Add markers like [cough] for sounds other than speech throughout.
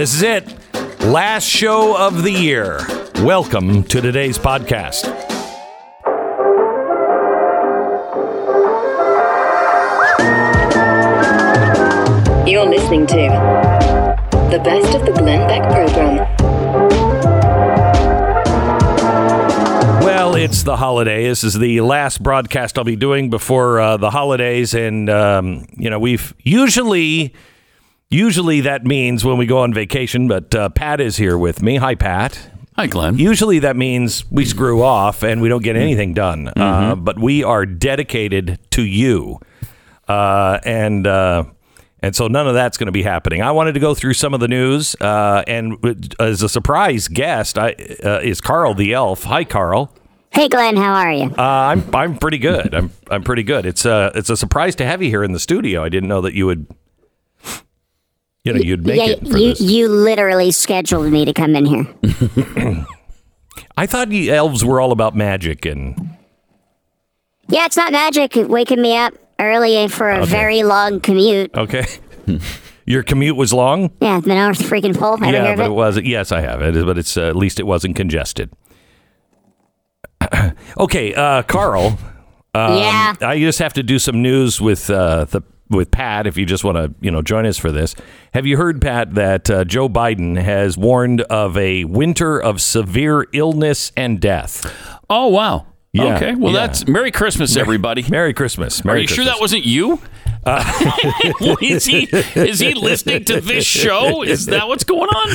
This is it. Last show of the year. Welcome to today's podcast. You're listening to the best of the Glenn Beck program. Well, it's the holiday. This is the last broadcast I'll be doing before uh, the holidays, and um, you know we've usually, usually that means when we go on vacation. But uh, Pat is here with me. Hi, Pat. Hi, Glenn. Usually that means we screw off and we don't get anything done. Uh, but we are dedicated to you, uh, and uh, and so none of that's going to be happening. I wanted to go through some of the news, uh, and as a surprise guest, I, uh, is Karl the elf. Hi, Karl. Hey Glenn, how are you? Uh, I'm I'm pretty good. I'm I'm pretty good. It's a it's a surprise to have you here in the studio. I didn't know that you would, you know, you'd make yeah, it for you this. you literally scheduled me to come in here. [coughs] I thought you elves were all about magic and Yeah, it's not magic waking me up early for a Okay. very long commute. okay. [laughs] Your commute was long. Yeah, the North freaking Pole. Hear yeah, but it? it was. Yes, I have it, but it's uh, at least it wasn't congested. [coughs] okay, uh, Karl. Um, yeah. I just have to do some news with uh, the with Pat. If you just want to, you know, join us for this. Have you heard, Pat, that uh, Joe Biden has warned of a winter of severe illness and death? Oh, wow. Yeah, okay. Well, yeah. that's Merry Christmas, everybody. Merry Christmas. Are Merry you sure that wasn't you? Uh, [laughs] is he is he listening to this show? Is that what's going on?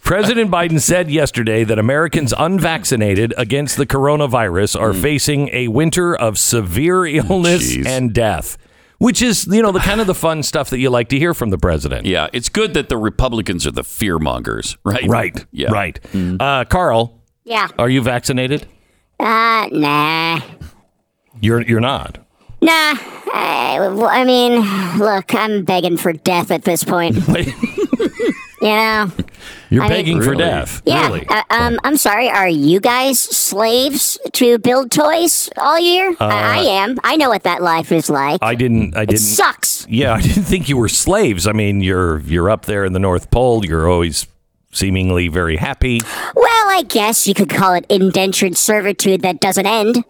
President Biden said yesterday that Americans unvaccinated against the coronavirus are facing a winter of severe illness Jeez. and death, which is, you know, the kind of the fun stuff that you like to hear from the president. Yeah, it's good that the Republicans are the fear mongers, right? Right. Yeah. Right. Uh, Karl, Yeah. are you vaccinated? Uh, nah. You're you're not. Nah. I, I mean, look, I'm begging for death at this point. [laughs] you know? You're I mean- begging for Really? death. Yeah. Really? Uh, um, I'm sorry. Are you guys slaves to build toys all year? I, I am. I know what that life is like. Uh, I didn't. I didn't. sucks. Yeah, [laughs] I didn't think you were slaves. I mean, you're you're up there in the North Pole. You're always seemingly very happy. Well, I guess you could call it indentured servitude that doesn't end.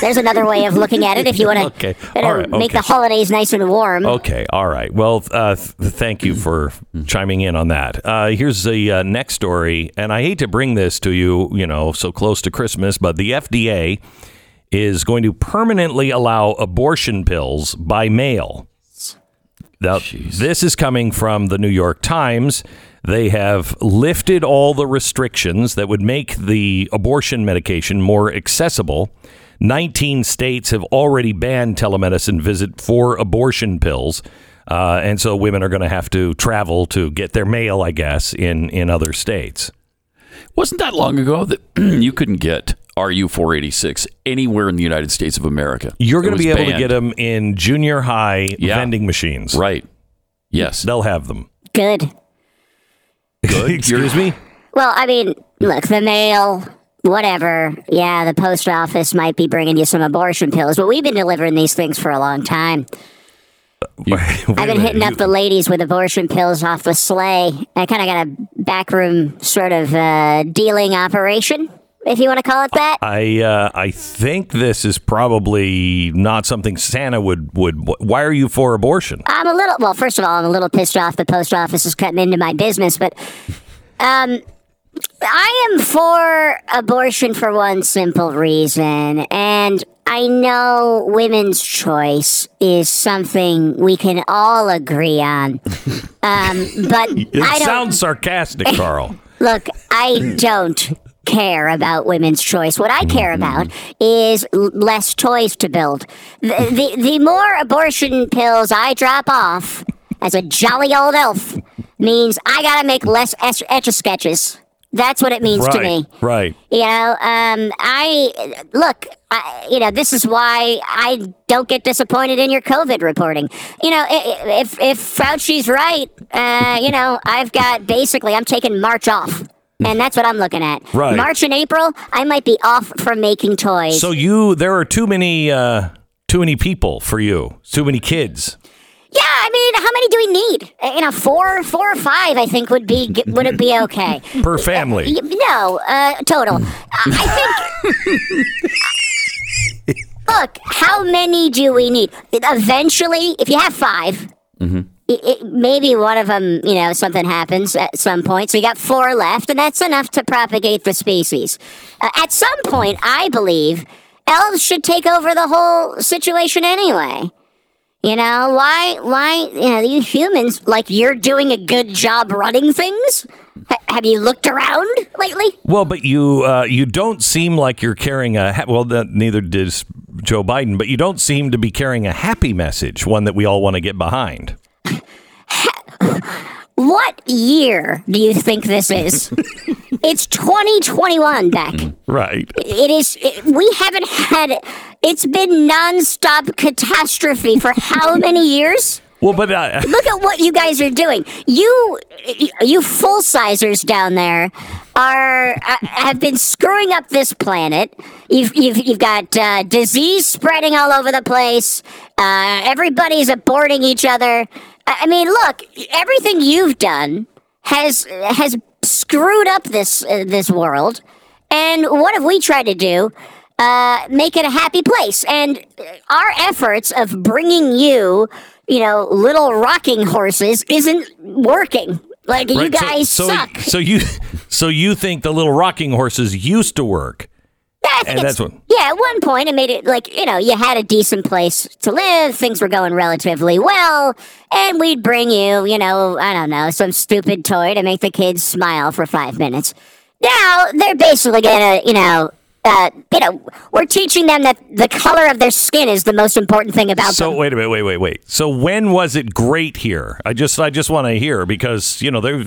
There's another way of looking at it if you want to [laughs] Okay. All right. make Okay. the holidays nice and warm. Okay, all right. Well, uh, th- thank you for chiming in on that. Uh, here's the uh, next story, and I hate to bring this to you, you know, so close to Christmas, but the FDA is going to permanently allow abortion pills by mail. Now, this is coming from the New York Times. They have lifted all the restrictions that would make the abortion medication more accessible. 19 states have already banned telemedicine visit for abortion pills. Uh, and so women are going to have to travel to get their mail, I guess, in, in other states. Wasn't that long ago that [clears throat] you couldn't get RU 486 anywhere in the United States of America? You're going to be able to get them in junior high Yeah. vending machines. Right. Yes. They'll have them. Good. Good. [laughs] Excuse me? Well, I mean, look, the mail, whatever. Yeah, the post office might be bringing you some abortion pills, but we've been delivering these things for a long time. [laughs] I've been hitting up the ladies with abortion pills off the sleigh. I kind of got a backroom sort of uh, dealing operation, if you want to call it that. I uh, I think this is probably not something Santa would would. Why are you for abortion? I'm a little well. First of all, I'm a little pissed off. The post office is cutting into my business, but um, I am for abortion for one simple reason, and I know women's choice is something we can all agree on. Um, but [laughs] It I don't sounds sarcastic, Karl. [laughs] look. I don't care about women's choice. What I care Mm-hmm. about is l- less toys to build. The, the, the more abortion pills I drop off as a jolly old elf means I gotta make less etch a sketches. That's what it means to me. right. You know, um, I look. I, you know, this is why I don't get disappointed in your COVID reporting. You know, if if Fauci's right, uh, you know, I've got basically I'm taking March off. And that's what I'm looking at. Right. March and April, I might be off from making toys. So you, there are too many, uh, too many people for you. Too many kids. Yeah, I mean, how many do we need? Uh, You know, four, four or five. I think would be would it be [laughs] okay? Per family. Y- No, uh, total. I [laughs] I think. Look, how many do we need? Eventually, if you have 5 Mm-hmm. It, it, maybe one of them, you know, something happens at some point. So you got four left, and that's enough to propagate the species. Uh, at some point, I believe elves should take over the whole situation anyway. You know why? Why? You know, you humans like you're doing a good job running things. Ha- have you looked around lately? Well, but you uh, you don't seem like you're carrying a ha- well. That neither does Joe Biden, but you don't seem to be carrying a happy message, one that we all want to get behind. What year do you think this is? [laughs] it's 2021, Beck. Right. It is. It, we haven't had. It's been nonstop catastrophe for how many years? Well, but uh, Look at what you guys are doing. You, you full sizers down there, are uh, have been screwing up this planet. You've you've, you've got uh, disease spreading all over the place. Uh, everybody's aborting each other. I mean, look, everything you've done has has screwed up this uh, this world. And what have we tried to do? Uh, make it a happy place. And our efforts of bringing you, you know, little rocking horses isn't working. Like you right, so- guys so, suck. So you so you think the little rocking horses used to work? I think and that's what- Yeah, at one point it made it like, you know, you had a decent place to live, things were going relatively well, and we'd bring you, you know, I don't know, some stupid toy to make the kids smile for five minutes. Now they're basically gonna, you know, uh, you know, we're teaching them that the color of their skin is the most important thing about So them. So wait a minute, wait, wait, wait. So when was it great here? I just I just want to hear because you know there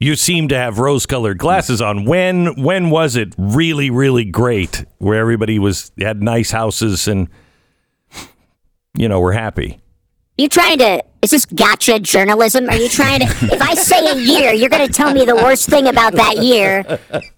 you seem to have rose-colored glasses on. When when was it really really great where everybody was had nice houses and you know were happy? You trying to? Is this gotcha journalism? Are you trying to? [laughs] if I say a year, you're going to tell me the worst thing about that year,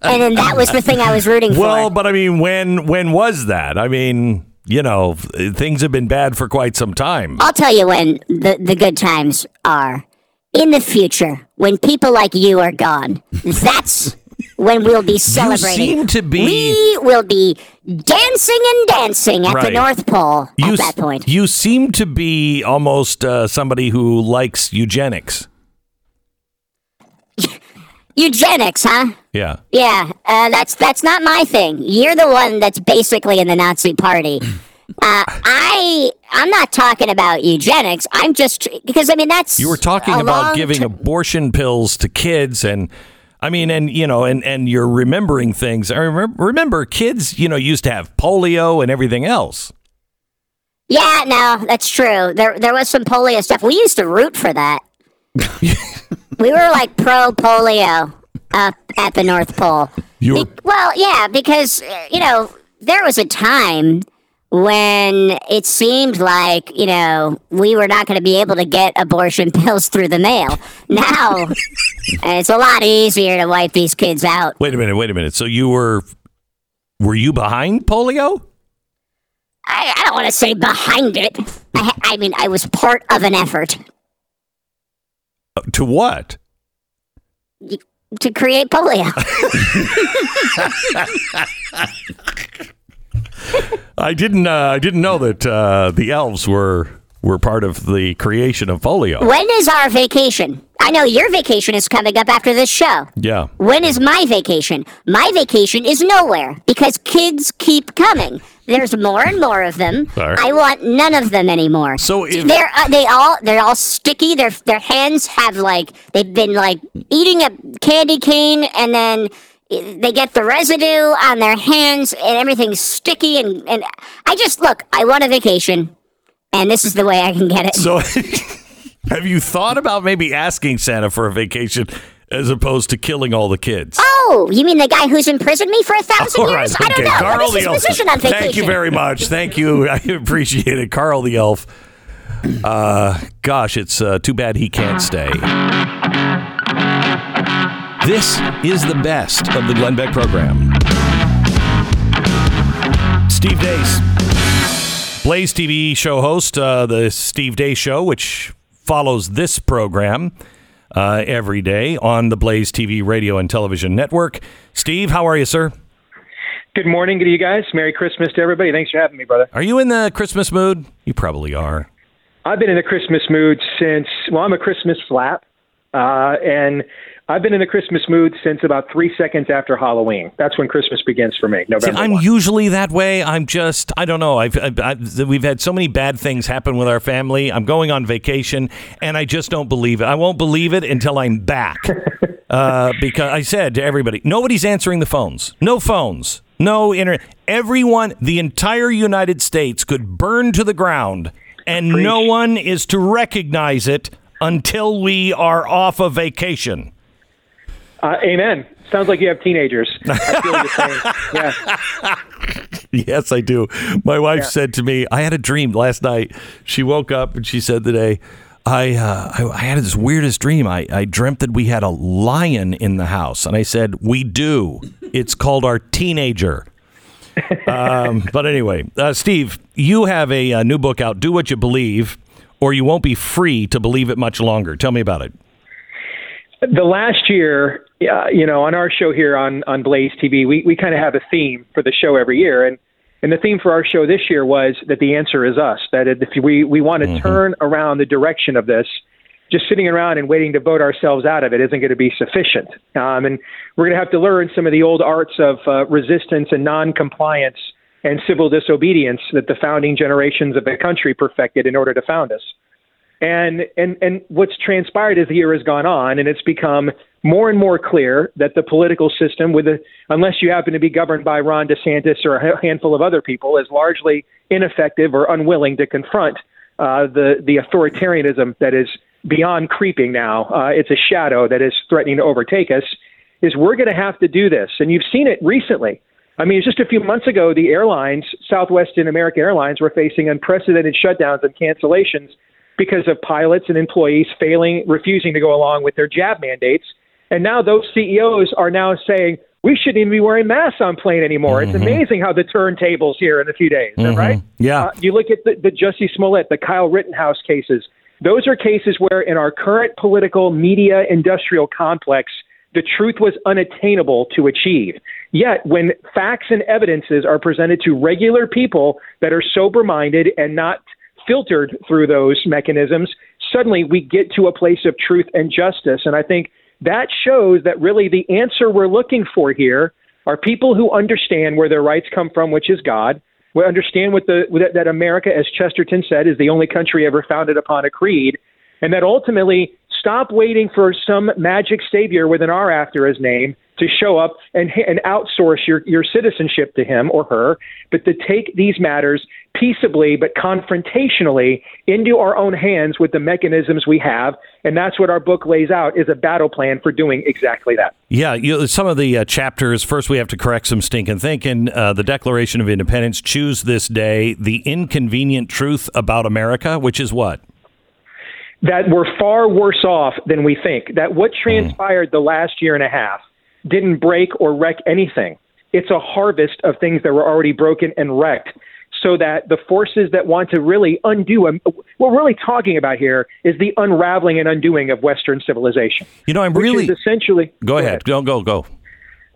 and then that was the thing I was rooting Well, for. Well, but I mean when when was that? I mean, you know, things have been bad for quite some time. I'll tell you when the the good times are in the future when people like you are gone. That's when we'll be celebrating. You seem to be- We will be dancing and dancing at the North Pole You at that point. You seem to be almost uh, somebody who likes eugenics. Eugenics, huh? Yeah. Yeah, uh, that's that's not my thing. You're the one that's basically in the Nazi party. Uh, I I'm not talking about eugenics. I'm just because I mean that's You were talking about giving ter- abortion pills to kids and I mean and you know and and you're remembering things. I remember remember kids, you know, used to have polio and everything else. Yeah, no, that's true. There there was some polio stuff. We used to root for that. [laughs] we were like pro polio up at the North Pole. You were Be- well, yeah, because uh, you know there was a time when it seemed like you know we were not going to be able to get abortion [laughs] pills through the mail. Now [laughs] it's a lot easier to wipe these kids out. Wait a minute, wait a minute. So you were were you behind polio? I, I don't want to say behind it. I, I mean, I was part of an effort Uh, To what? to create polio. [laughs] [laughs] I didn't uh, I didn't know that uh, the elves were were part of the creation of polio. when is our vacation? I know your vacation is coming up after this show. Yeah. When is my vacation? My vacation is nowhere because kids keep coming. There's more and more of them. Sorry. I want none of them anymore. So if- they're uh, they all they're all sticky. Their their hands have like they've been like eating a candy cane and then they get the residue on their hands and everything's sticky and and I just look. I want a vacation, and this is the way I can get it. So [laughs] have you thought about maybe asking Santa for a vacation as opposed to killing all the kids? Oh, you mean the guy who's imprisoned me for a thousand years? right, I don't okay. know. Karl the elf. position on vacation? Thank you very much. Thank you. [laughs] I appreciate it, Karl the elf. Uh, gosh, it's uh, too bad he can't stay. This is the best of the Glenn Beck program. Steve Deace. Blaze TV show host, uh, the Steve Deace Show, which follows this program uh, every day on the Blaze TV radio and television network. Steve, how are you, sir? Good morning good to you guys. Merry Christmas to everybody. Thanks for having me, brother. Are you in the Christmas mood? You probably are. I've been in the Christmas mood since, well, I'm a Christmas flap. Uh, and I've been in the Christmas mood since about three seconds after Halloween. That's when Christmas begins for me. November. See, I'm 1. usually that way. I'm just, I don't know. I've, I've, I've, we've had so many bad things happen with our family. I'm going on vacation, and I just don't believe it. I won't believe it until I'm back. [laughs] uh, because I said to everybody, nobody's answering the phones. No phones. No internet. Everyone, the entire United States could burn to the ground, and no one is to recognize it until we are off a vacation. Uh, amen. Sounds like you have teenagers. I feel. [laughs] Yeah. Yes, I do. My wife said to me, I had a dream last night. She woke up and she said today, I, uh, I, I had this weirdest dream. I, I dreamt that we had a lion in the house. And I said, We do. It's called our teenager. um, [laughs] but anyway, uh, Steve, you have a, a new book out, Do What You Believe, or you won't be free to believe it much longer. Tell me about it. The last year, uh, you know, on our show here on, on Blaze TV, we, we kind of have a theme for the show every year. And, and the theme for our show this year was that the answer is us, that if we, we want to Mm-hmm. turn around the direction of this, just sitting around and waiting to vote ourselves out of it isn't going to be sufficient. Um, and we're going to have to learn some of the old arts of uh, resistance and non-compliance and civil disobedience that the founding generations of the country perfected in order to found us. And and and what's transpired as the year has gone on, and it's become more and more clear that the political system, with a, unless you happen to be governed by Ron DeSantis or a handful of other people, is largely ineffective or unwilling to confront uh, the the authoritarianism that is beyond creeping now. Uh, it's a shadow that is threatening to overtake us. Is we're going to have to do this, and you've seen it recently. I mean, just a few months ago, the airlines, Southwest and American Airlines, were facing unprecedented shutdowns and cancellations because of pilots and employees failing, refusing to go along with their jab mandates. And now those CEOs are now saying we shouldn't even be wearing masks on plane anymore. It's amazing how the turntables here in a few days, that right? Yeah. Uh, you look at the, the Jussie Smollett, the Kyle Rittenhouse cases. Those are cases where, in our current political media industrial complex, the truth was unattainable to achieve. Yet, when facts and evidences are presented to regular people that are sober minded and not filtered through those mechanisms, suddenly we get to a place of truth and justice. And I think that shows that really the answer we're looking for here are people who understand where their rights come from, which is God. We understand what the that, America, as Chesterton said, is the only country ever founded upon a creed, and that ultimately stop waiting for some magic savior with an R after his name to show up and and outsource your your citizenship to him or her, but to take these matters peaceably but confrontationally into our own hands with the mechanisms we have, and that's what our book lays out is a battle plan for doing exactly that. Yeah, you, some of the uh, chapters. First, we have to correct some stinking thinking. Uh, the Declaration of Independence, choose this day, the inconvenient truth about America, which is what? that we're far worse off than we think. That what transpired the last year and a half didn't break or wreck anything. It's a harvest of things that were already broken and wrecked. So that the forces that want to really undo, um, what we're really talking about here is the unraveling and undoing of Western civilization. You know, I'm really. essentially. Go ahead. Go, go, go.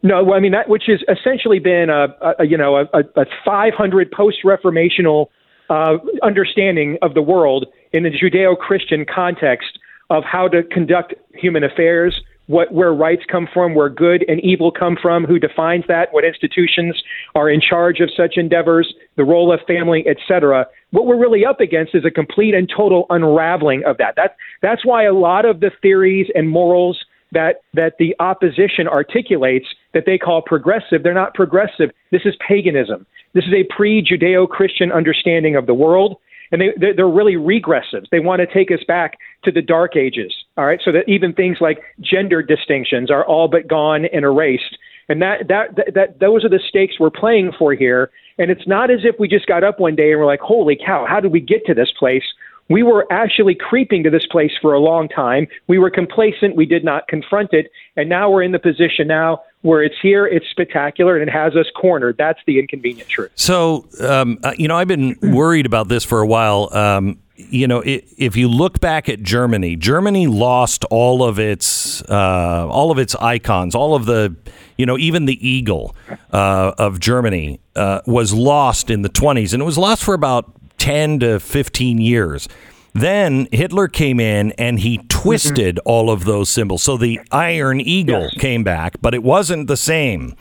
No, I mean that, which has essentially been a, a you know a, a 500 post-reformational uh, understanding of the world in the Judeo-Christian context of how to conduct human affairs, what where rights come from, where good and evil come from, who defines that, what institutions are in charge of such endeavors, the role of family, etc. What we're really up against is a complete and total unraveling of that. That that's why a lot of the theories and morals that that the opposition articulates that they call progressive, they're not progressive. This is paganism. This is a pre-Judeo-Christian understanding of the world and they they're, really regressives. They want to take us back to the dark ages. All right, so that even things like gender distinctions are all but gone and erased. And that that that, that those are the stakes we're playing for here. And it's not as if we just got up one day and we're like, "Holy cow, how did we get to this place?" We were actually creeping to this place for a long time. We were complacent. We did not confront it. And now we're in the position now where it's here, it's spectacular, and it has us cornered. That's the inconvenient truth. So, um, uh, you know, I've been [clears throat] worried about this for a while. Um, you know, it, if you look back at Germany, Germany lost all of its uh, all of its icons, all of the, you know, even the eagle uh, of Germany uh, was lost in the 20s, and it was lost for about 10 to 15 years. Then Hitler came in and he twisted mm-hmm. all of those symbols. So the Iron Eagle yes. came back, but it wasn't the same.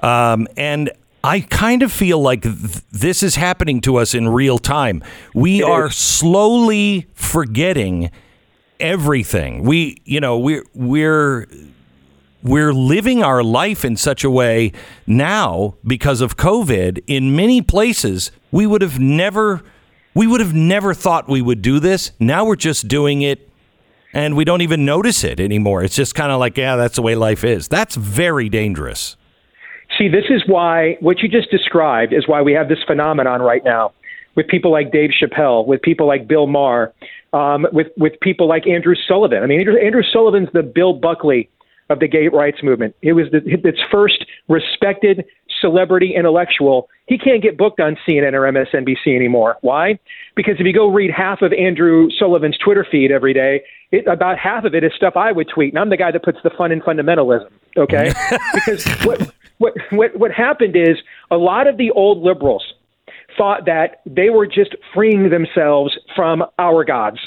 Um, and I kind of feel like th- this is happening to us in real time. We it are is. slowly forgetting everything. We, you know, we're we're we're living our life in such a way now because of COVID. In many places, we would have never we would have never thought we would do this. Now we're just doing it and we don't even notice it anymore. It's just kind of like, yeah, that's the way life is. That's very dangerous. See, this is why what you just described is why we have this phenomenon right now with people like Dave Chappelle, with people like Bill Maher, um, with with people like Andrew Sullivan. I mean, Andrew, Andrew Sullivan's the Bill Buckley of the gay rights movement. It was the, its first respected celebrity intellectual. He can't get booked on CNN or MSNBC anymore. Why? Because if you go read half of Andrew Sullivan's Twitter feed every day, it, about half of it is stuff I would tweet, and I'm the guy that puts the fun in fundamentalism. Okay, [laughs] because what what, what, what happened is a lot of the old liberals thought that they were just freeing themselves from our gods.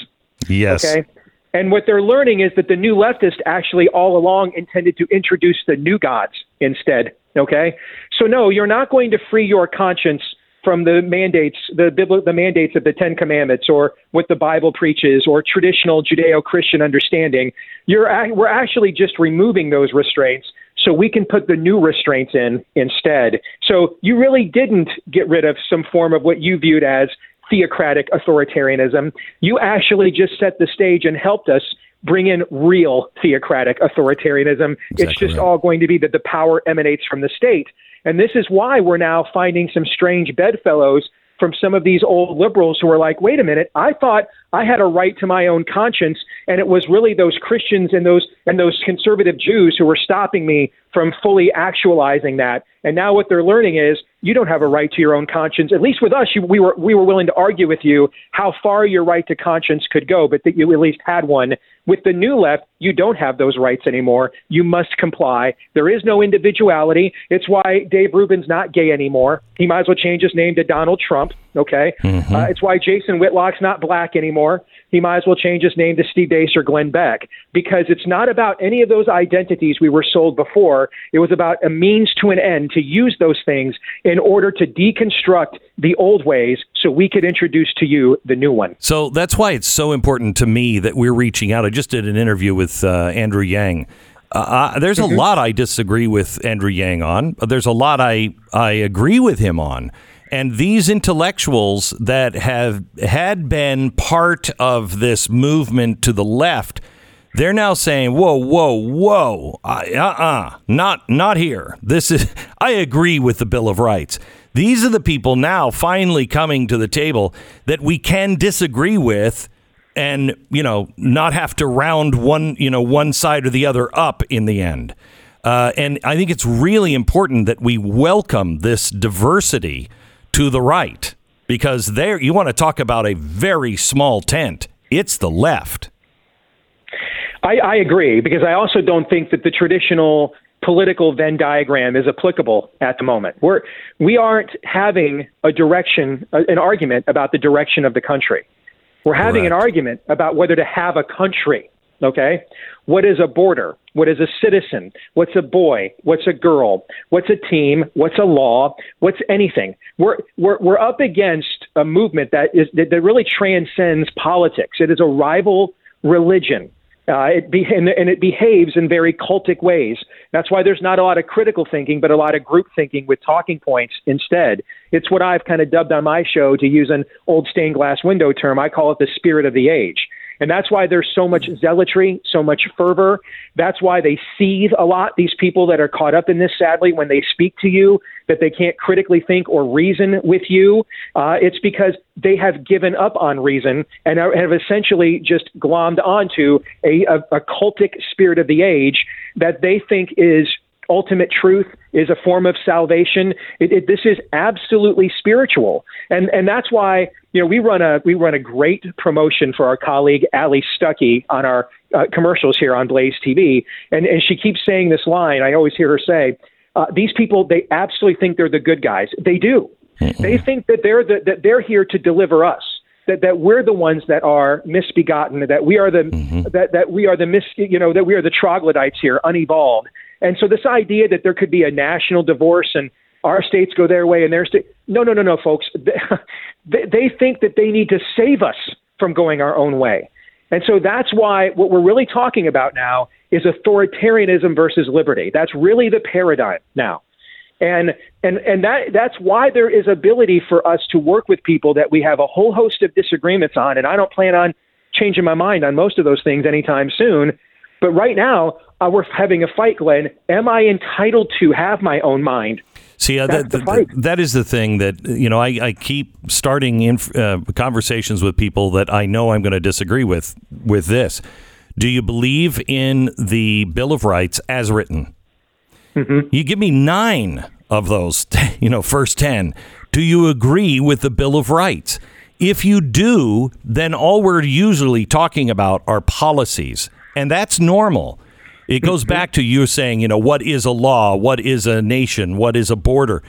Yes. Okay. And what they're learning is that the new leftists actually all along intended to introduce the new gods instead. Okay. So no, you're not going to free your conscience from the mandates, the the mandates of the Ten Commandments, or what the Bible preaches, or traditional Judeo-Christian understanding. You're we're actually just removing those restraints so we can put the new restraints in instead. So you really didn't get rid of some form of what you viewed as theocratic authoritarianism. You actually just set the stage and helped us bring in real theocratic authoritarianism. Exactly it's just right. all going to be that the power emanates from the state. And this is why we're now finding some strange bedfellows from some of these old liberals who are like, wait a minute, I thought I had a right to my own conscience, and it was really those Christians and those and those conservative Jews who were stopping me from fully actualizing that. And now what they're learning is you don't have a right to your own conscience. At least with us, you, we were we were willing to argue with you how far your right to conscience could go, but that you at least had one. With the new left, you don't have those rights anymore. You must comply. There is no individuality. It's why Dave Rubin's not gay anymore. He might as well change his name to Donald Trump. Okay, mm-hmm. uh, it's why Jason Whitlock's not black anymore he might as well change his name to Steve Deace or Glenn Beck because it's not about any of those identities we were sold before. It was about a means to an end to use those things in order to deconstruct the old ways so we could introduce to you the new one. So that's why it's so important to me that we're reaching out. I just did an interview with uh, Andrew Yang. Uh, uh there's mm-hmm. a lot I disagree with Andrew Yang on. There's a lot I I agree with him on. And these intellectuals that have had been part of this movement to the left, they're now saying, "Whoa, whoa, whoa! Uh, uh, not, not here. This is. [laughs] I agree with the Bill of Rights. These are the people now finally coming to the table that we can disagree with." and you know not have to round one you know one side or the other up in the end uh, and i think it's really important that we welcome this diversity to the right because there you want to talk about a very small tent. It's the left. I, I agree because I also don't think that the traditional political Venn diagram is applicable at the moment. We're we aren't having a direction, an argument about the direction of the country. We're having Correct. an argument about whether to have a country. Okay, what is a border? What is a citizen? What's a boy? What's a girl? What's a team? What's a law? What's anything? We're we're we're up against a movement that is that, that really transcends politics. It is a rival religion. Uh, it be, and, and it behaves in very cultic ways. That's why there's not a lot of critical thinking, but a lot of group thinking with talking points instead. It's what I've kind of dubbed on my show, to use an old stained glass window term. I call it the spirit of the age And that's why there's so much zealotry, so much fervor. That's why they seethe a lot, these people that are caught up in this, sadly, when they speak to you, that they can't critically think or reason with you. Uh, it's because they have given up on reason and have essentially just glommed onto a, a, a cultic spirit of the age that they think is ultimate truth is a form of salvation. It, it, this is absolutely spiritual, and and that's why you know we run a we run a great promotion for our colleague Allie Stuckey on our uh, commercials here on Blaze TV, and and she keeps saying this line. I always hear her say, uh, "These people they absolutely think they're the good guys. They do. Mm-hmm. They think that they're the, that they're here to deliver us." That, that we're the ones that are misbegotten, that we are the mm-hmm. that, that we are the mis you know that we are the troglodytes here, unevolved, and so this idea that there could be a national divorce and our states go their way and their state, no, no, no, no, folks. [laughs] They, they think that they need to save us from going our own way. And so that's why what we're really talking about now is authoritarianism versus liberty. That's really the paradigm now. And and and that that's why there is ability for us to work with people that we have a whole host of disagreements on and I don't plan on changing my mind on most of those things anytime soon. But right now, uh, we're having a fight, Glenn. Am I entitled to have my own mind? See, uh, that, that, that is the thing that, you know, I, I keep starting in, uh, conversations with people that I know I'm going to disagree with with this. Do you believe in the Bill of Rights as written? Mm-hmm. You give me nine of those, [laughs] you know, first 10. Do you agree with the Bill of Rights? If you do, then all we're usually talking about are policies, and that's normal. It goes mm-hmm. back to you saying, you know, what is a law? What is a nation? What is a border?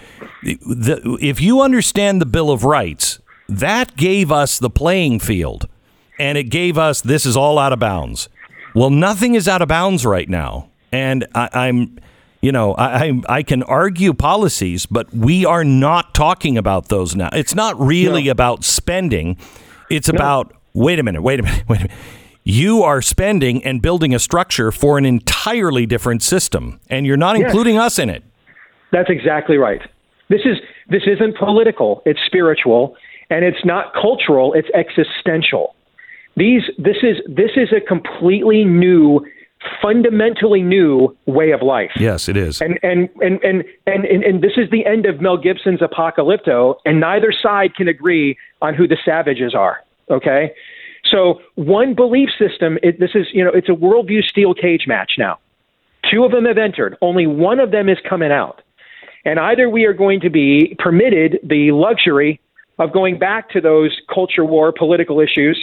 The, if you understand the Bill of Rights, that gave us the playing field and it gave us this is all out of bounds. Well, nothing is out of bounds right now. And I, am you know, I, I, I can argue policies, but we are not talking about those now. It's not really no. about spending. It's no. about wait a minute, wait a minute, [laughs] wait a minute you are spending and building a structure for an entirely different system, and you're not yes. including us in it. That's exactly right. This is this isn't political; it's spiritual, and it's not cultural; it's existential. These this is this is a completely new fundamentally new way of life. Yes, it is. And and and and and and, and this is the end of Mel Gibson's Apocalypto, and neither side can agree on who the savages are. Okay, so one belief system, it, this is, you know, it's a worldview steel cage match now. Two of them have entered. Only one of them is coming out. And either we are going to be permitted the luxury of going back to those culture war political issues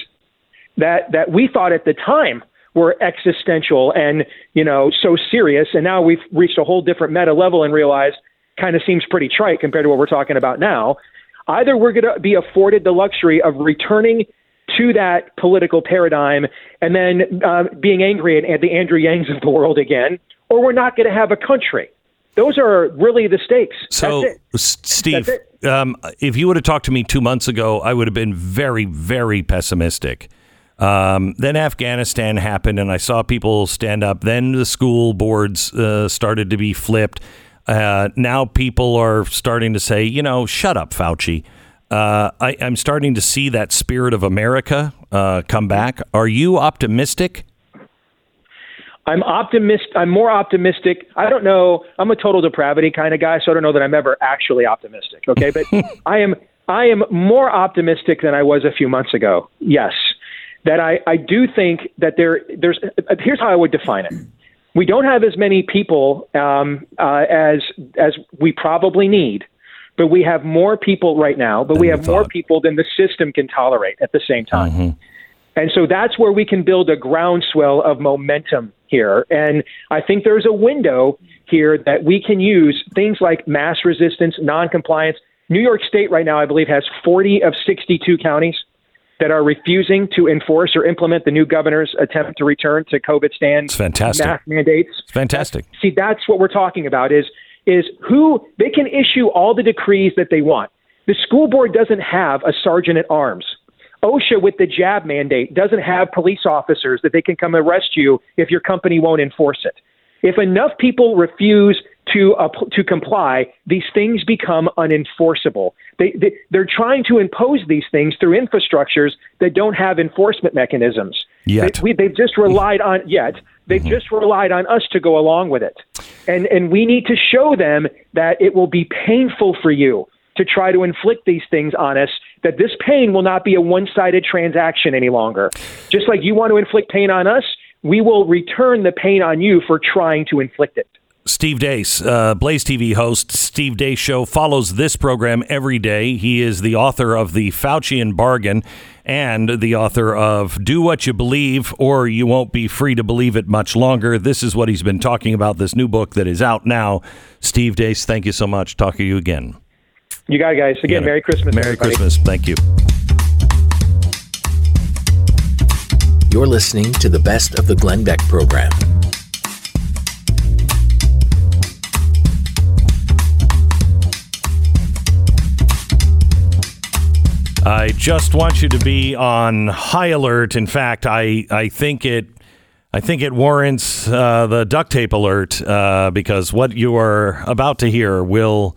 that, that we thought at the time were existential and, you know, so serious. And now we've reached a whole different meta level and realized kind of seems pretty trite compared to what we're talking about now. Either we're going to be afforded the luxury of returning to that political paradigm and then uh, being angry at, at the Andrew Yangs of the world again, or we're not going to have a country. Those are really the stakes. So, Steve, um, if you would have talked to me two months ago, I would have been very, very pessimistic. Um, then Afghanistan happened, and I saw people stand up. Then the school boards uh, started to be flipped. Uh, now people are starting to say, you know, shut up, Fauci. Uh, I, am starting to see that spirit of America uh, come back. Are you optimistic? I'm optimist. I'm more optimistic. I don't know. I'm a total depravity kind of guy, so I don't know that I'm ever actually optimistic. Okay, but [laughs] I am. I am more optimistic than I was a few months ago. Yes, that I, I do think that there. There's. Here's how I would define it. We don't have as many people um, uh, as as we probably need but we have more people right now, but we have more people than the system can tolerate at the same time. Mm-hmm. And so that's where we can build a groundswell of momentum here. And I think there's a window here that we can use things like mass resistance, noncompliance. New York State right now, I believe, has 40 of 62 counties that are refusing to enforce or implement the new governor's attempt to return to COVID stands. It's fantastic. Mask mandates. It's fantastic. See, that's what we're talking about is is who they can issue all the decrees that they want. The school board doesn't have a sergeant at arms. OSHA, with the jab mandate, doesn't have police officers that they can come arrest you if your company won't enforce it. If enough people refuse to uh, to comply, these things become unenforceable. They, they they're trying to impose these things through infrastructures that don't have enforcement mechanisms. Yet. They, we, they've just relied on yet. They've Mm-hmm. just relied on us to go along with it, and and we need to show them that it will be painful for you to try to inflict these things on us. That this pain will not be a one-sided transaction any longer. Just like you want to inflict pain on us, we will return the pain on you for trying to inflict it. Steve Deace, uh, Blaze TV host, Steve Deace Show, follows this program every day. He is the author of The Faucian Bargain and the author of Do What You Believe or You Won't Be Free to Believe It Much Longer. This is what he's been talking about, this new book that is out now. Steve Deace, thank you so much. Talk to you again. You got it, guys. Again, Yeah. Merry Christmas. Merry everybody. Christmas. Thank you. You're listening to the best of the Glenn Beck program. I just want you to be on high alert. In fact, I, I think it I think it warrants uh, the duct tape alert uh, because what you are about to hear will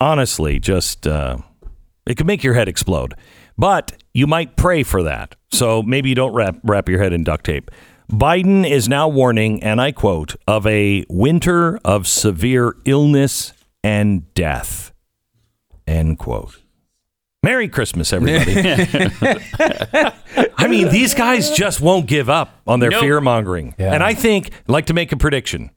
honestly just uh, it could make your head explode. But you might pray for that. So maybe you don't wrap wrap your head in duct tape. Biden is now warning, and I quote, of a winter of severe illness and death. End quote. Merry Christmas, everybody. [laughs] I mean, these guys just won't give up on their Nope. fear mongering. And I think, like to make a prediction.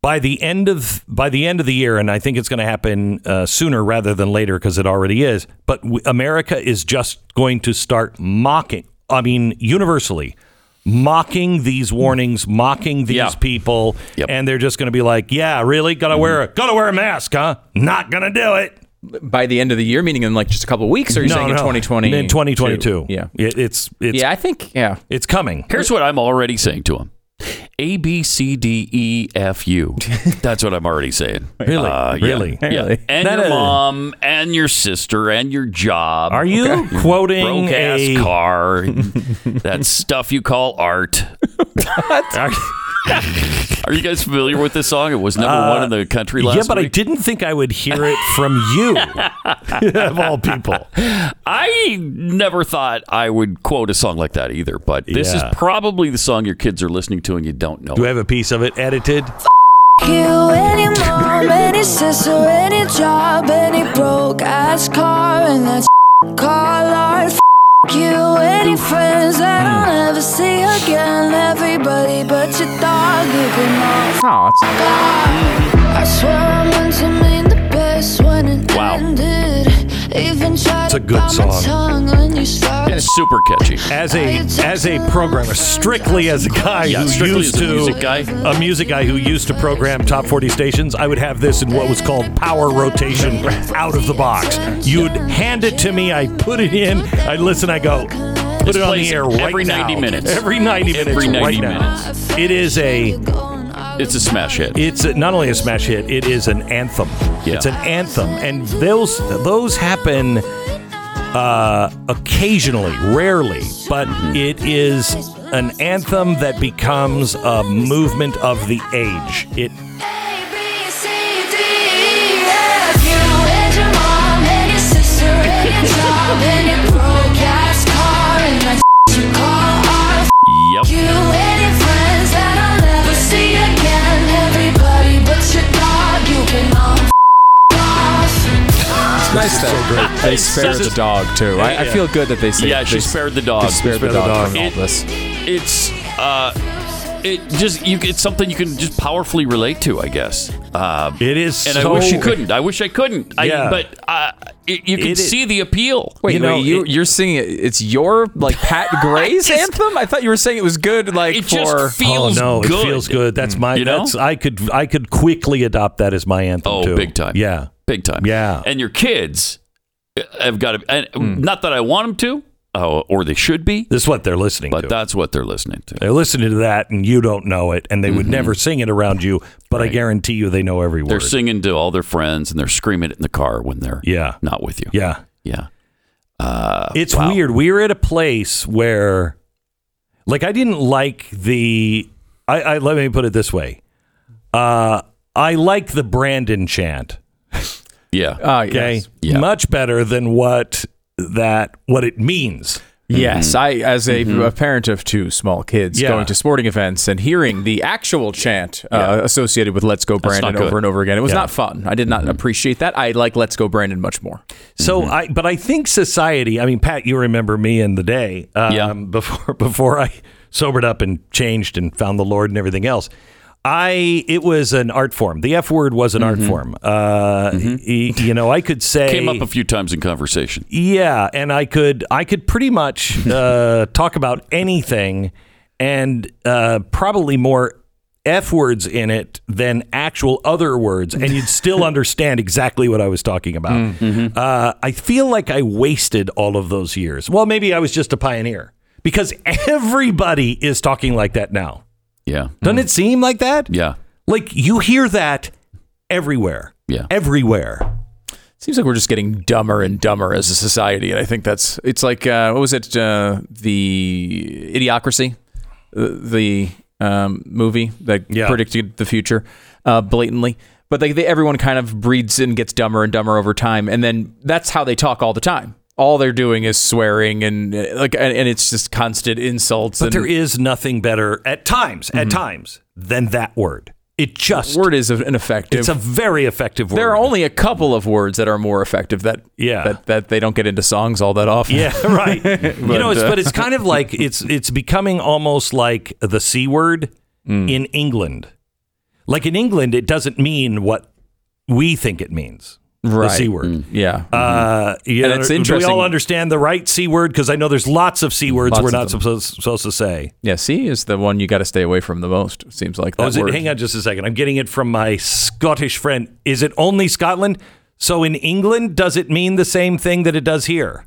By the end of by the end of the year, and I think it's going to happen uh, sooner rather than later because it already is. But w- America is just going to start mocking. I mean, universally mocking these warnings, mocking these Yeah. people, Yep. and they're just going to be like, "Yeah, really? Gotta wear a gotta wear a mask, huh? Not gonna do it." By the end of the year, meaning in like just a couple of weeks, or are you saying in 2020? In 2022. Yeah. It, it's it's Yeah, I think, yeah. it's coming. Here's what I'm already saying to him. A B C D E F U. [laughs] That's what I'm already saying. Really? Uh, yeah. Really? Yeah. Really? And That your is- mom and your sister and your job. Are you quoting broke ass a car? [laughs] that stuff you call art. Are- [laughs] [laughs] Are you guys familiar with this song? It was number one in the country last Uh, yeah, but I didn't think I would hear it from you, [laughs] of all people. I never thought I would quote a song like that either. But this Yeah. is probably the song your kids are listening to and you don't know. Do I have a piece of it edited? You, any mom, any sister, any job, any broke ass car, and that's call art. You, any friends that I'll never see again. Everybody but your dog, you can all I swear I meant to mean the best when it Wow. ended. Even tried It's a good song. tongue when you started. It's super catchy. As a as a programmer, strictly as a guy Yeah, who used as a to music guy. a music guy who used to program top 40 stations, I would have this in what was called power rotation out of the box. You'd hand it to me, I put it in, I listen, I go, put This it on the air right every now. 90 minutes. Every 90 minutes Every 90 right now. It is a It's a smash hit. it's not only a smash hit, it is an anthem. Yeah. It's an anthem, and those those happen uh, occasionally, rarely, but it is an anthem that becomes a movement of the age. It A, it's nice that they spared the dog, too. I, I feel good that they say Yeah, she they spared the dog. they spared the Spared the dog, dog. from all this. It's uh, it just you. It's something you can just powerfully relate to, I guess. Uh, it is, and so, I wish you couldn't. I wish I couldn't. I, Yeah. But uh, it, you can It is- see the appeal. Wait, You know, wait, you, it- you're singing it. It's your like Pat [laughs] Gray's just- anthem. I thought you were saying it was good, like It for. just Oh feels no, good. it feels good. That's my. You know? That's I could I could quickly adopt that as my anthem. Oh, too. big time. Yeah, big time. Yeah. and your kids have got to. And Hmm. Not that I want them to, uh, or they should be, this is what they're listening but to. But that's what they're listening to. They're listening to that, and you don't know it, and they would never sing it around you. But I guarantee you, they know every word. They're singing to all their friends, and they're screaming it in the car when they're Yeah. not with you. Yeah. yeah. Uh, It's wow. weird. We were at a place where, like, I didn't like the. I, I let me put it this way. Uh, I like the Brandon chant. Yeah. Ah, Okay, yes. Yeah. much better than what that what it means. Yes, I as a, a parent of two small kids Yeah. going to sporting events and hearing the actual chant uh, associated with "Let's Go Brandon" over and over again, it was Yeah. not fun. I did not appreciate that. I like "Let's Go Brandon" much more. So I, but I think society. I mean, Pat, you remember me in the day um, Yeah. [laughs] before before I sobered up and changed and found the Lord and everything else. I it was an art form. The F word was an art form. Uh, y- You know, I could say Came up a few times in conversation. Yeah, and I could I could pretty much [laughs] uh, talk about anything, and uh, probably more f words in it than actual other words, and you'd still [laughs] understand exactly what I was talking about. Uh, I feel like I wasted all of those years. Well, maybe I was just a pioneer because everybody is talking like that now. Yeah. Doesn't it seem like that? Yeah. Like you hear that everywhere. Yeah. Everywhere. Seems like we're just getting dumber and dumber as a society, and I think that's it's like uh, what was it? Uh, the Idiocracy, the, the um, movie that Yeah. predicted the future uh, blatantly. But they, they, everyone kind of breeds and gets dumber and dumber over time, and then that's how they talk all the time. All they're doing is swearing and like, and, and it's just constant insults. But and there is nothing better at times, at times, than that word. It just word is an effective. It's a very effective word. there are only a couple of words that are more effective that Yeah. that, that they don't get into songs all that often. yeah, [laughs] right. you know, it's, uh, but it's kind of like it's it's becoming almost like the c word Mm. in England. Like in England, it doesn't mean what we think it means. The Right. c word. yeah. Uh, you And know, it's Do we all understand the right c word? Because I know there's lots of c words Lots we're not supposed supposed to say. Yeah, C is the one you got to stay away from the most. It seems like that Oh, is it? Hang on just a second. I'm getting it from my Scottish friend. Is it only Scotland? So in England, does it mean the same thing that it does here?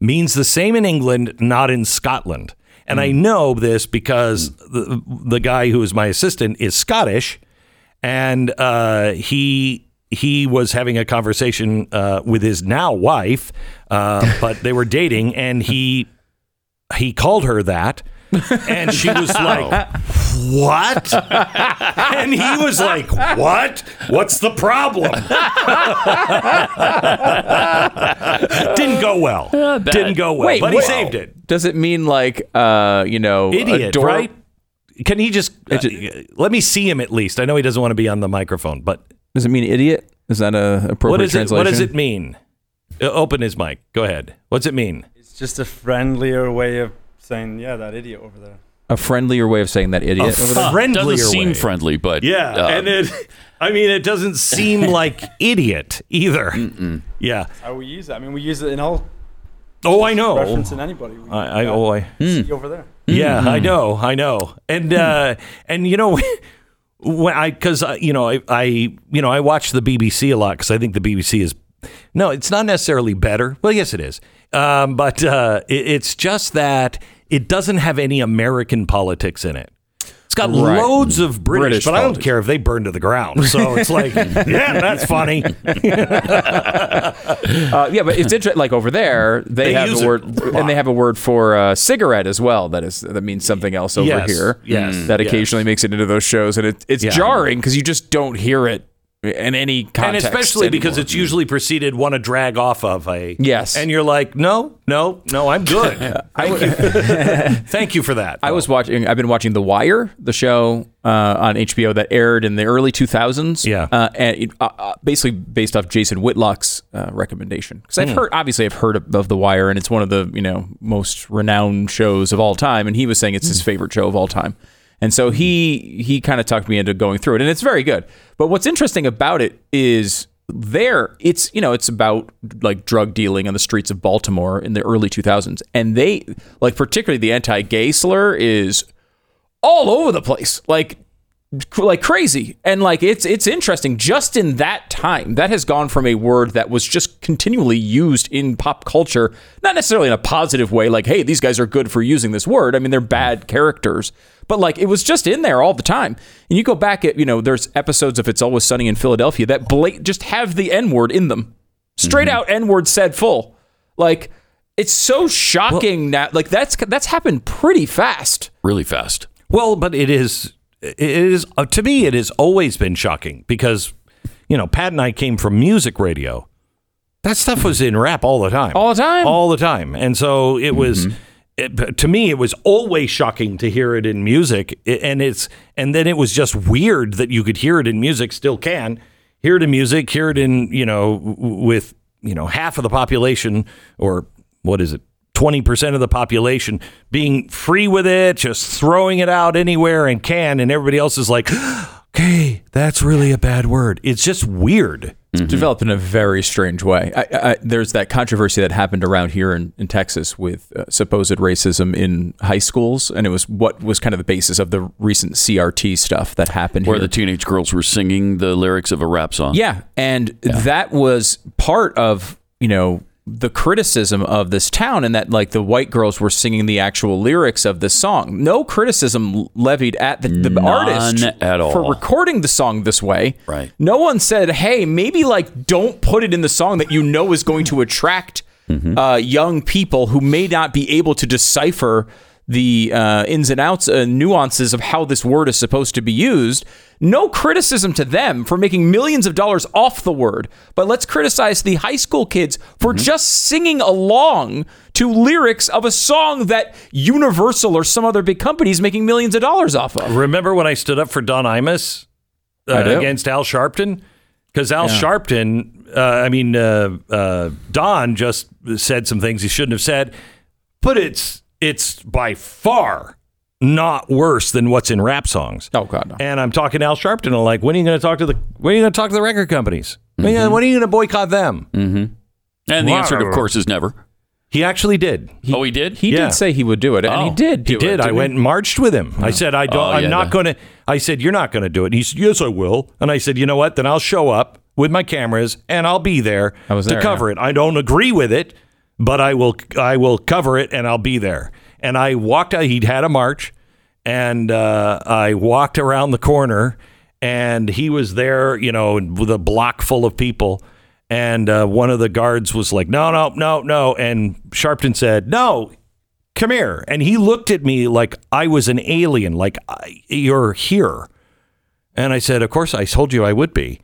Means the same in England, not in Scotland. And Hmm. I know this because the, the guy who is my assistant is Scottish, and uh, he he was having a conversation uh, with his now wife, uh, [laughs] but they were dating, and he he called her that. And she was [laughs] like, What? And he was like, What? What's the problem? [laughs] Didn't go well. Didn't go well. Wait, but he wait. saved it. Does it mean like uh, you know, Idiot, ador- right? Can he just uh, let me see him at least? I know he doesn't want to be on the microphone, but Does it mean idiot? Is that a appropriate what is it? translation? What does it mean? Uh, Open his mic. Go ahead. What's it mean? It's just a friendlier way of saying, yeah, that idiot over there. A friendlier way of saying that idiot. over there? Friendlier Doesn't seem way. friendly, but Yeah, uh, and it. I mean, it doesn't seem [laughs] like idiot either. Yeah. How we use it. I mean, we use it in all Oh, I know. referencing anybody. We I, I, got oh, I, C over there. yeah, I know, I know, and uh, and you know, [laughs] when I because uh, you know I, I you know I watch the BBC a lot because I think the BBC is no, it's not necessarily better. Well, yes, it is, um, but uh, it, it's just that it doesn't have any American politics in it. It's got Right. loads of British, British but I don't care if they burn to the ground. So it's like, [laughs] yeah, that's funny. [laughs] Uh, yeah, but it's interesting. Like over there, they, They have a word, a and they have a word for uh, cigarette as well. That is that means something else over Yes, here. yes, that yes. occasionally makes it into those shows, and it, it's Yeah. jarring because you just don't hear it in any context, and especially because it's usually preceded one to drag off of a Yes. and you're like no no no i'm good [laughs] thank you [laughs] [laughs] thank you for that I was watching. I've been watching The Wire, the show uh, on HBO that aired in the early 2000s. Yeah. uh, and it, uh, uh, basically based off Jason Whitlock's uh, recommendation. Because I've heard, obviously, I've heard of, of The Wire, and it's one of the you know most renowned shows of all time. And he was saying it's his favorite show of all time. And so he he kind of talked me into going through it, and it's very good. But what's interesting about it is there it's you know it's about like drug dealing on the streets of Baltimore in the early 2000s and they like particularly the anti-gay slur is all over the place like like crazy and like it's it's interesting just in that time that has gone from a word that was just continually used in pop culture not necessarily in a positive way like hey these guys are good for using this word i mean they're bad characters but like it was just in there all the time and you go back at you know there's episodes of it's always sunny in philadelphia that blat- just have the n word in them straight out n word said full like it's so shocking now like that's that's happened pretty fast really fast. well but it is it is uh, to me it has always been shocking because you know pat and i came from music radio That stuff was in rap all the time. All the time? All the time. And so it was it, to me it was always shocking to hear it in music. And it's and then it was just weird that you could hear it in music still can hear it in music hear it in you know with you know half of the population or what is it? 20% of the population being free with it just throwing it out anywhere and can and everybody else is like okay that's really a bad word it's just weird It's developed in a very strange way. I, I, there's that controversy that happened around here in, in Texas with uh, supposed racism in high schools, and it was what was kind of the basis of the recent CRT stuff that happened Where here. the teenage girls were singing the lyrics of a rap song. Yeah, and that was part of you know the criticism of this town, and that like the white girls were singing the actual lyrics of the song. No criticism levied at the, the artist at all. for recording the song this way. Right. No one said, "Hey, maybe like don't put it in the song that you know is going to attract Mm-hmm. uh, young people who may not be able to decipher." The uh, ins and outs, uh, nuances of how this word is supposed to be used. No criticism to them for making millions of dollars off the word, but let's criticize the high school kids for Mm-hmm. just singing along to lyrics of a song that Universal or some other big company is making millions of dollars off of. Remember when I stood up for Don Imus uh, against Al Sharpton? Because Al Sharpton, uh, I mean, uh, uh, Don just said some things he shouldn't have said, but it's it's by far not worse than what's in rap songs. Oh God, no. And I'm talking to Al Sharpton. I'm like, when are you going to talk to the when are you going to talk to the record companies? When are you- mm-hmm. When are you going to boycott them? Mm-hmm. And the answer, of course, is never. He actually did. oh, he did? He Yeah. did say he would do it, and he Oh, did. Do He did. It, I went he? and marched with him. I said, I don't. Oh, I'm yeah, not going to. I said, you're not going to do it. And he said, yes, I will. And I said, you know what? Then I'll show up with my cameras and I'll be there was to there, cover it. I don't agree with it, but I will. I will cover it and I'll be there. And I walked out. He'd had a march, and uh, I walked around the corner, and he was there. You know, with a block full of people. And uh, one of the guards was like, "No, no, no, no." And Sharpton said, "No, come here. And he looked at me like I was an alien, like I, you're here. And I said, Of course, I told you I would be.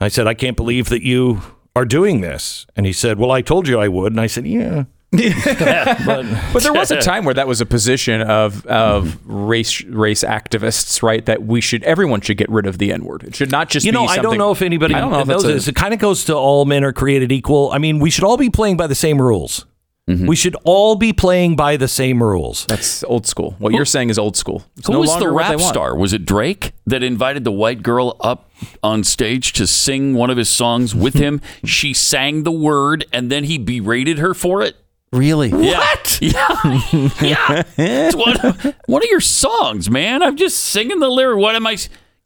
I said, I can't believe that you are doing this. And he said, Well, I told you I would. And I said, Yeah. [laughs] But there was a time where that was a position of of race race activists, right? That we should everyone should get rid of the N word. It should not just You know, be I don't know if anybody I don't know if knows a- this. It kind of goes to all men are created equal. I mean, we should all be playing by the same rules. Mm-hmm. We should all be playing by the same rules. That's old school. What you're saying is old school. It's Who no was the longer what they rap star? Was it Drake that invited the white girl up on stage to sing one of his songs with him? [laughs] she sang the word and then he berated her for it? Really? What? [laughs] Yeah. yeah. It's one, one of your songs, man. I'm just singing the lyric. What am I?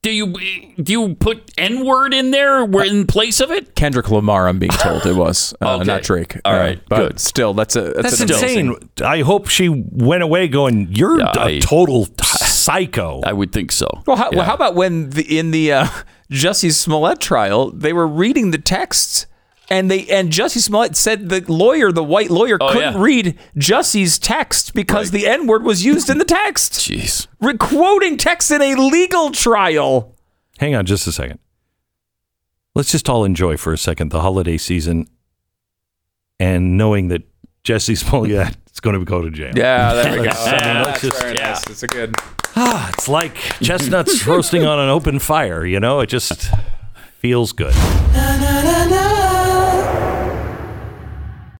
S- Do you do you put N word in there where in place of it? Kendrick Lamar, I'm being told it was, uh, Okay. not Drake. All Uh, right, but good. still, that's a that's, That's an insane. amazing- I hope she went away going, You're Yeah, a I- total psycho. I would think so. Well, how, well, how about when the, in the uh, Jussie Smollett trial, they were reading the texts, and they and Jussie Smollett said the lawyer, the white lawyer, Oh, couldn't yeah. read Jussie's text because the N word was used in the text. [laughs] Jeez. Re- quoting text in a legal trial. Hang on just a second. Let's just all enjoy for a second the holiday season and knowing that Jussie Smollett is going to go to jail. Yeah, there we [laughs] go. Let's- I mean, let's just- very nice. It's a good. Ah, it's like chestnuts roasting on an open fire, you know? It just feels good.